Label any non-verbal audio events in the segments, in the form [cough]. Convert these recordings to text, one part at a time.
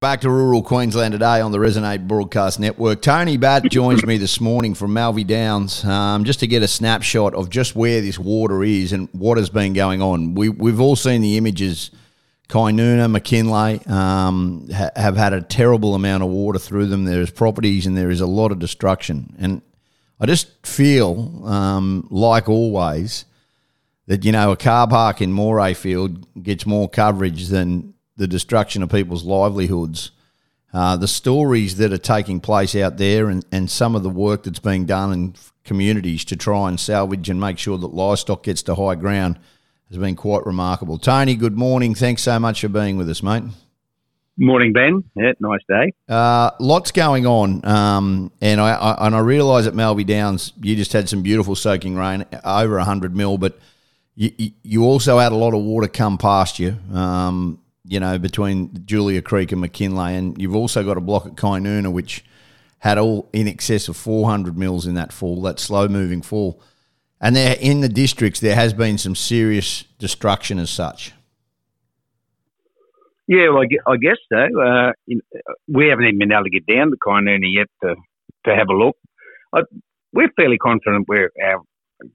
Back to rural Queensland today on the Resonate Broadcast Network. Tony Batt joins me this morning from Alby Downs um, just to get a snapshot of just where this water is and what has been going on. We, we've all seen the images. Kynuna, McKinlay um, ha- have had a terrible amount of water through them. There's properties and there is a lot of destruction. And I just feel, um, like always, that, you know, a car park in Morayfield gets more coverage than the destruction of people's livelihoods, uh, the stories that are taking place out there, and, and some of the work that's being done in communities to try and salvage and make sure that livestock gets to high ground has been quite remarkable. Tony, good morning. Thanks so much for being with us, mate. Morning, Ben. Yeah, nice day. Uh, lots going on, um, and I, I and I realise at Alby Downs you just had some beautiful soaking rain, over hundred mil, but you, you also had a lot of water come past you. Um, you know, between Julia Creek and McKinlay. And you've also got a block at Kynuna, which had all in excess of 400 mils in that fall, that slow moving fall. And there in the districts, there has been some serious destruction as such. Yeah, well, I guess so. Uh, we haven't even been able to get down to Kynuna yet to, to have a look. I, we're fairly confident we're, our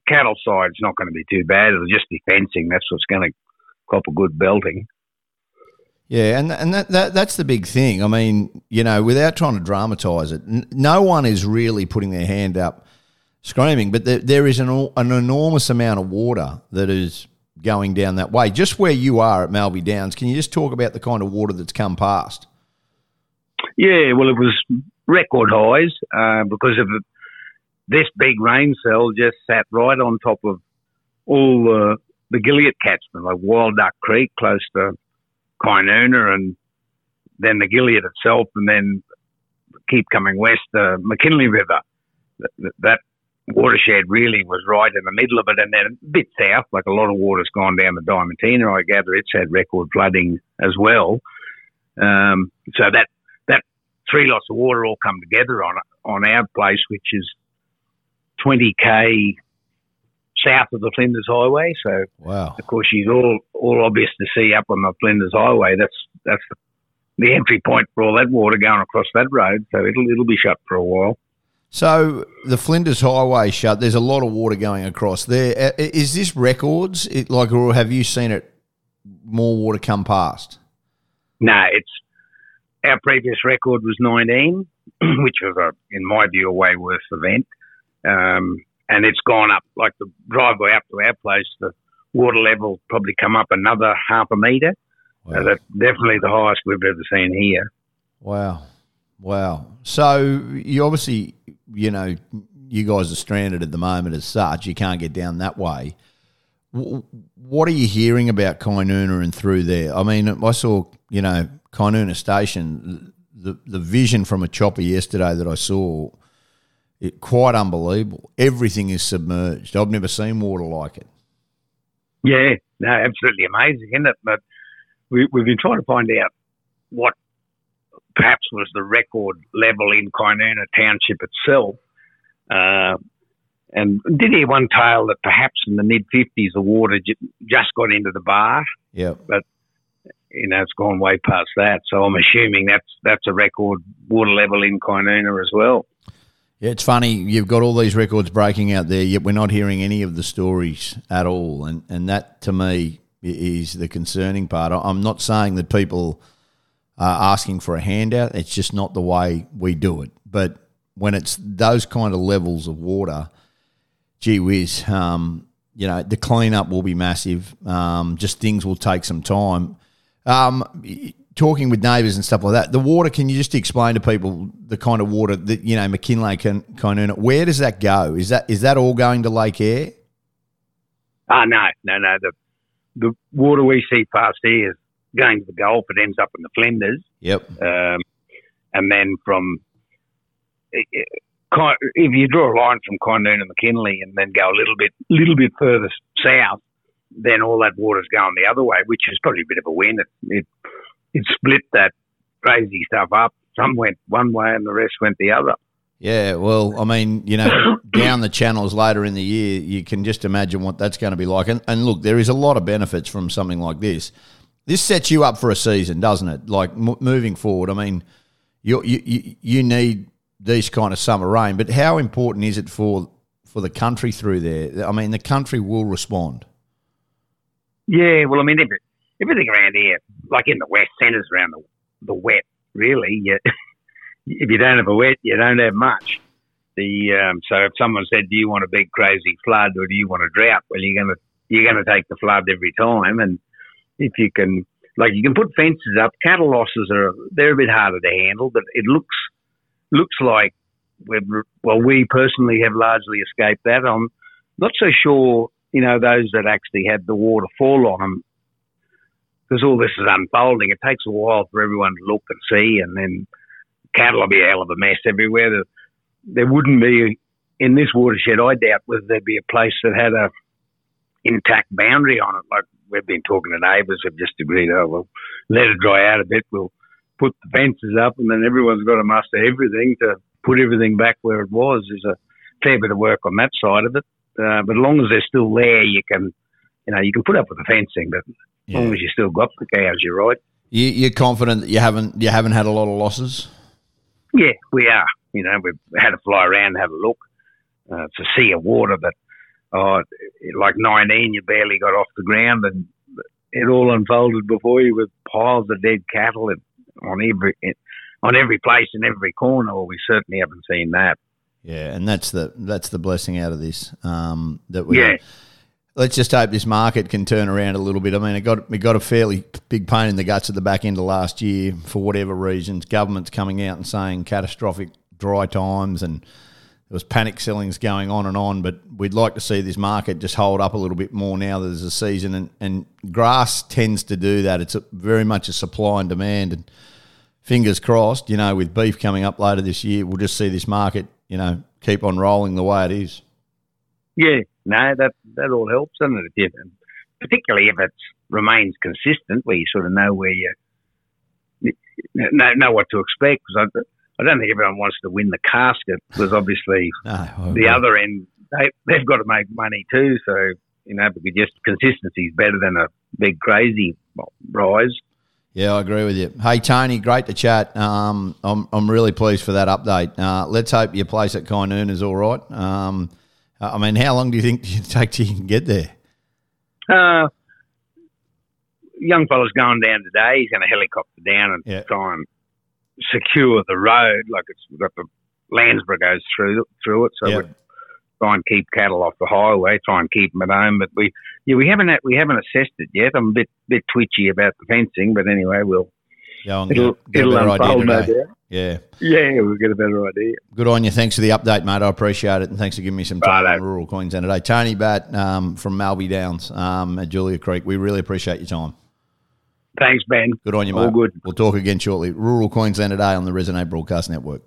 cattle side's not going to be too bad. It'll just be fencing. That's what's going to cop a good belting. Yeah, and and that, that that's the big thing. I mean, you know, without trying to dramatise it, n- no one is really putting their hand up, screaming. But there, there is an an enormous amount of water that is going down that way. Just where you are at Alby Downs, can you just talk about the kind of water that's come past? Yeah, well, it was record highs uh, because of this big rain cell just sat right on top of all the Gilliat catchment, like Wild Duck Creek, close to Kynuna and then the Gilliat itself, and then keep coming west, the McKinlay River. That, that watershed really was right in the middle of it, and then a bit south, like a lot of water's gone down the Diamantina. I gather it's had record flooding as well. Um, so that that three lots of water all come together on on our place, which is 20k south of the Flinders Highway. So, wow. of course, she's all all obvious to see up on the Flinders Highway. That's that's the entry point for all that water going across that road. So it'll it'll be shut for a while. So the Flinders Highway shut. There's a lot of water going across there. Is this records? It, like, or have you seen it? More water come past. No, it's our previous record was 19, [clears throat] which was a, in my view, a way worse event. Um, and it's gone up like the driveway up to our place. The water level probably come up another half a metre. Wow. that's definitely the highest we've ever seen here. Wow, wow. So you obviously, you know, you guys are stranded at the moment as such. You can't get down that way. What are you hearing about Kynuna and through there? I mean, I saw, you know, Kynuna Station. The the vision from a chopper yesterday that I saw it, quite unbelievable. Everything is submerged. I've never seen water like it. Yeah, no, absolutely amazing, isn't it? But we, we've been trying to find out what perhaps was the record level in Kynuna Township itself. Uh, and did hear one tale that perhaps in the mid 50s the water j- just got into the bar. Yeah. But, you know, it's gone way past that. So I'm assuming that's that's a record water level in Kynuna as well. Yeah, it's funny. You've got all these records breaking out there, yet we're not hearing any of the stories at all. And, and that, to me, is the concerning part. I'm not saying that people are asking for a handout. It's just not the way we do it. But when it's those kind of levels of water, gee whiz, um, you know, the cleanup will be massive. Um, just things will take some time. Um, talking with neighbours and stuff like that, the water. Can you just explain to people the kind of water that you know McKinlay can Kynuna? Where does that go? Is that is that all going to Lake Eyre? Ah, uh, no, no, no. The the water we see past here is going to the Gulf. It ends up in the Flinders. Yep. Um, and then from if you draw a line from Kynuna to McKinlay and then go a little bit little bit further south, then all that water's going the other way, which is probably a bit of a win. It, it it split that crazy stuff up. Some went one way and the rest went the other. Yeah, well, I mean, you know, [coughs] down the channels later in the year, you can just imagine what that's going to be like. And, and look, there is a lot of benefits from something like this. this sets you up for a season, doesn't it? Like m- moving forward. I mean, you, you you need these kind of summer rain, but how important is it for for the country through there? I mean, the country will respond. Yeah, well, I mean, every, everything around here, like in the west, centres around the, the wet. Really, you, [laughs] if you don't have a wet, you don't have much. The um, so if someone said, "Do you want a big crazy flood or do you want a drought?" Well, you're gonna you're gonna take the flood every time, and if you can, like, you can put fences up. Cattle losses are they're a bit harder to handle, but it looks looks like well, we personally have largely escaped that. I'm not so sure, you know, those that actually had the water fall on them because all this is unfolding. It takes a while for everyone to look and see, and then cattle will be a hell of a mess everywhere. There, there wouldn't be in this watershed. I doubt whether there'd be a place that had a intact boundary on it. Like we've been talking to neighbours, have just agreed. Oh, well, let it dry out a bit. We'll put the fences up, and then everyone's got to muster everything to put everything back where it was. There's a fair bit of work on that side of it. Uh, but as long as they're still there, you can, you know, you can put up with the fencing. But yeah. as long as you still got the cows, you're right. You, are confident that you haven't you haven't had a lot of losses. Yeah, we are. You know, we've had to fly around have a look. Uh, it's a sea of water, but oh, like 19, you barely got off the ground, and it all unfolded before you with piles of dead cattle on every on every place in every corner. Well, we certainly haven't seen that. Yeah, and that's the that's the blessing out of this. Um, that we yeah let's just hope this market can turn around a little bit. I mean, it got we got a fairly big pain in the guts at the back end of last year for whatever reasons. Governments coming out and saying catastrophic dry times and there was panic sellings going on and on. But we'd like to see this market just hold up a little bit more now that there's a season and, and grass tends to do that. It's a, very much a supply and demand and fingers crossed. You know, with beef coming up later this year, we'll just see this market. You know, keep on rolling the way it is. Yeah, no, that that all helps, doesn't it? If particularly if it remains consistent, where you sort of know where you know, know what to expect. Because I, I don't think everyone wants to win the casket, because obviously [laughs] no, the other end they they've got to make money too. So you know, because just consistency is better than a big crazy rise. Yeah, I agree with you. Hey, Tony, great to chat. Um, I'm, I'm really pleased for that update. Uh, let's hope your place at Kynuna is all right. Um, I mean, how long do you think [laughs] it take to get there? Uh, young fella's going down today. He's going to helicopter down and yeah. try and secure the road. Like it's got the Landsborough goes through through it, so yeah. we try and keep cattle off the highway, try and keep them at home. But we yeah we haven't we haven't assessed it yet. I'm a bit bit twitchy about the fencing, but anyway, we'll yeah, it'll, get, get it'll unfold no doubt. Yeah. Yeah, we'll get a better idea. Good on you. Thanks for the update, mate. I appreciate it. And thanks for giving me some time right, on rural Queensland today. Tony Batt um, from Alby Downs um, at Julia Creek. We really appreciate your time. Thanks, Ben. Good on you, mate. All good. We'll talk again shortly. Rural Queensland today on the Resonate Broadcast Network.